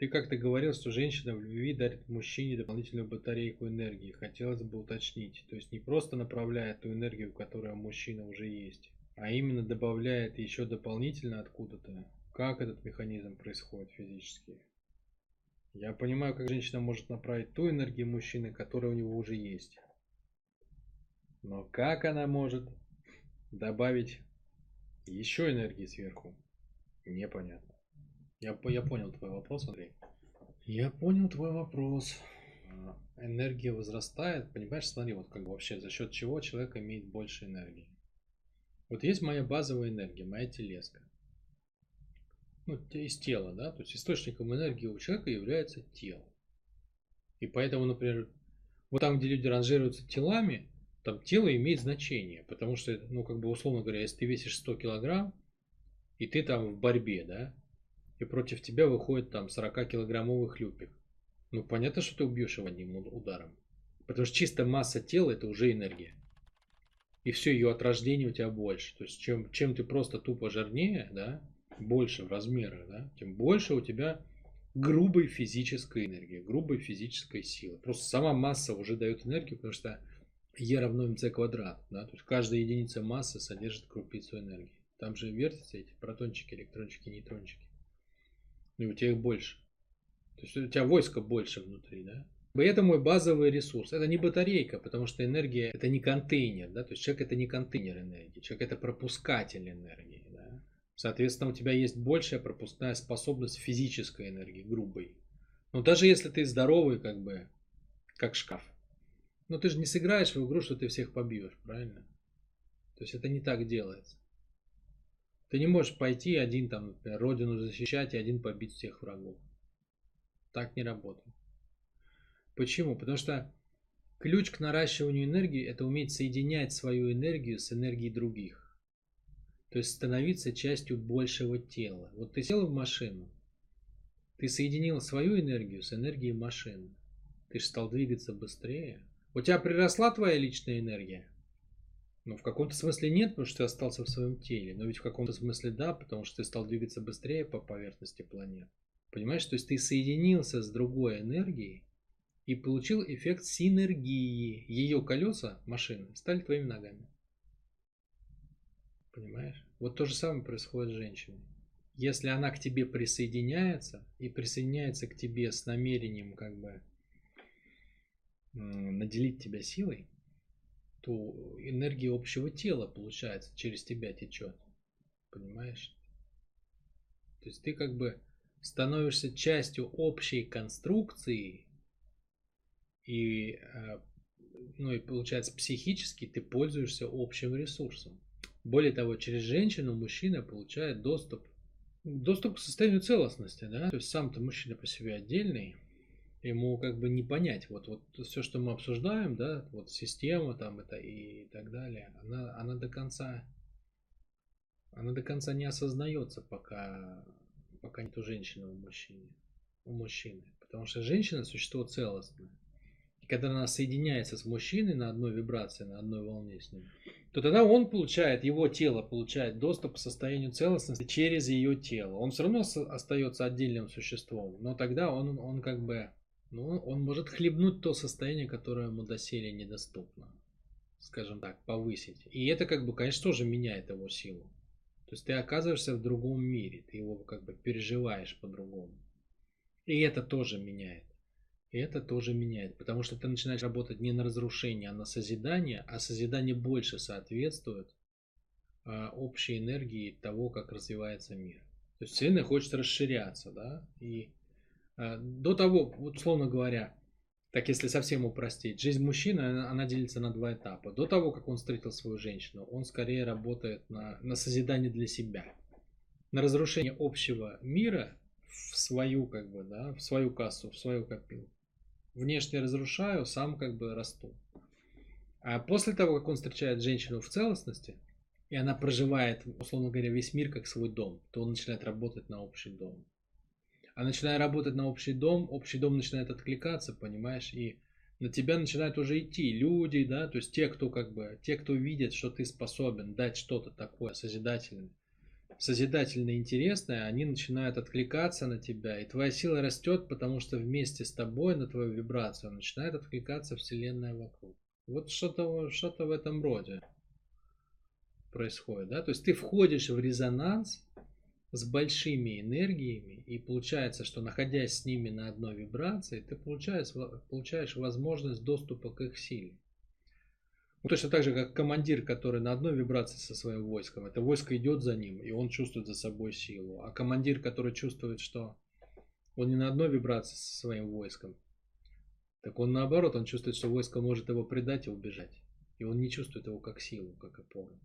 Ты как-то говорил, что женщина в любви дарит мужчине дополнительную батарейку энергии. Хотелось бы уточнить. То есть не просто направляет ту энергию, которая у мужчины уже есть, а именно добавляет еще дополнительно откуда-то. Как этот механизм происходит физически? Я понимаю, как женщина может направить ту энергию мужчины, которая у него уже есть. Но как она может добавить еще энергии сверху? Непонятно. Я, я понял твой вопрос, Андрей. Я понял твой вопрос. А, энергия возрастает, понимаешь, смотри, вот как вообще за счет чего человек имеет больше энергии. Вот есть моя базовая энергия, моя телеска. Ну, из тела, да, то есть источником энергии у человека является тело. И поэтому, например, вот там, где люди ранжируются телами, там тело имеет значение, потому что, ну, как бы, условно говоря, если ты весишь 100 килограмм, и ты там в борьбе, да, и против тебя выходит там 40-килограммовый хлюпик. Ну, понятно, что ты убьешь его одним ударом. Потому что чисто масса тела это уже энергия. И все, ее от рождения у тебя больше. То есть, чем, чем ты просто тупо жирнее, да, больше в размерах, да, тем больше у тебя грубой физической энергии, грубой физической силы. Просто сама масса уже дает энергию, потому что Е равно МЦ квадрат. Да? То есть каждая единица массы содержит крупицу энергии. Там же вертятся эти протончики, электрончики, нейтрончики. И у тебя их больше. То есть у тебя войска больше внутри, да? Это мой базовый ресурс. Это не батарейка, потому что энергия это не контейнер, да? То есть человек это не контейнер энергии, человек это пропускатель энергии, да? Соответственно, у тебя есть большая пропускная способность физической энергии, грубой. Но даже если ты здоровый, как бы, как шкаф, но ты же не сыграешь в игру, что ты всех побьешь, правильно? То есть это не так делается. Ты не можешь пойти один там, например, родину защищать и один побить всех врагов. Так не работает. Почему? Потому что ключ к наращиванию энергии это уметь соединять свою энергию с энергией других. То есть становиться частью большего тела. Вот ты сел в машину, ты соединил свою энергию с энергией машины. Ты же стал двигаться быстрее. У тебя приросла твоя личная энергия? Ну, в каком-то смысле нет, потому что ты остался в своем теле. Но ведь в каком-то смысле да, потому что ты стал двигаться быстрее по поверхности планет. Понимаешь, то есть ты соединился с другой энергией и получил эффект синергии. Ее колеса машины стали твоими ногами. Понимаешь? Вот то же самое происходит с женщиной. Если она к тебе присоединяется и присоединяется к тебе с намерением как бы наделить тебя силой, то энергия общего тела, получается, через тебя течет. Понимаешь? То есть ты как бы становишься частью общей конструкции, и, э, ну и получается психически ты пользуешься общим ресурсом. Более того, через женщину мужчина получает доступ, доступ к состоянию целостности, да, то есть сам-то мужчина по себе отдельный, ему как бы не понять. Вот, вот все, что мы обсуждаем, да, вот система там это и так далее, она, она до конца, она до конца не осознается, пока, пока нет у женщины у мужчины, у мужчины. Потому что женщина существо целостное. И когда она соединяется с мужчиной на одной вибрации, на одной волне с ним, то тогда он получает, его тело получает доступ к состоянию целостности через ее тело. Он все равно остается отдельным существом, но тогда он, он как бы ну, он может хлебнуть то состояние, которое ему доселе недоступно. Скажем так, повысить. И это, как бы, конечно, тоже меняет его силу. То есть ты оказываешься в другом мире, ты его как бы переживаешь по-другому. И это тоже меняет. И это тоже меняет, потому что ты начинаешь работать не на разрушение, а на созидание, а созидание больше соответствует а, общей энергии того, как развивается мир. То есть Вселенная хочет расширяться, да, и до того, вот условно говоря, так если совсем упростить, жизнь мужчины, она делится на два этапа. До того, как он встретил свою женщину, он скорее работает на, на созидание для себя, на разрушение общего мира в свою, как бы, да, в свою кассу, в свою копилку. Внешне разрушаю, сам как бы расту. А после того, как он встречает женщину в целостности, и она проживает, условно говоря, весь мир как свой дом, то он начинает работать на общий дом. А начиная работать на общий дом, общий дом начинает откликаться, понимаешь, и на тебя начинают уже идти люди, да, то есть те, кто как бы, те, кто видят, что ты способен дать что-то такое созидательное, и интересное, они начинают откликаться на тебя, и твоя сила растет, потому что вместе с тобой на твою вибрацию начинает откликаться Вселенная вокруг. Вот что-то что в этом роде происходит, да? То есть ты входишь в резонанс с большими энергиями, и получается, что находясь с ними на одной вибрации, ты получаешь, получаешь возможность доступа к их силе. Ну, точно так же, как командир, который на одной вибрации со своим войском. Это войско идет за ним, и он чувствует за собой силу. А командир, который чувствует, что он не на одной вибрации со своим войском, так он наоборот, он чувствует, что войско может его предать и убежать. И он не чувствует его как силу, как опору.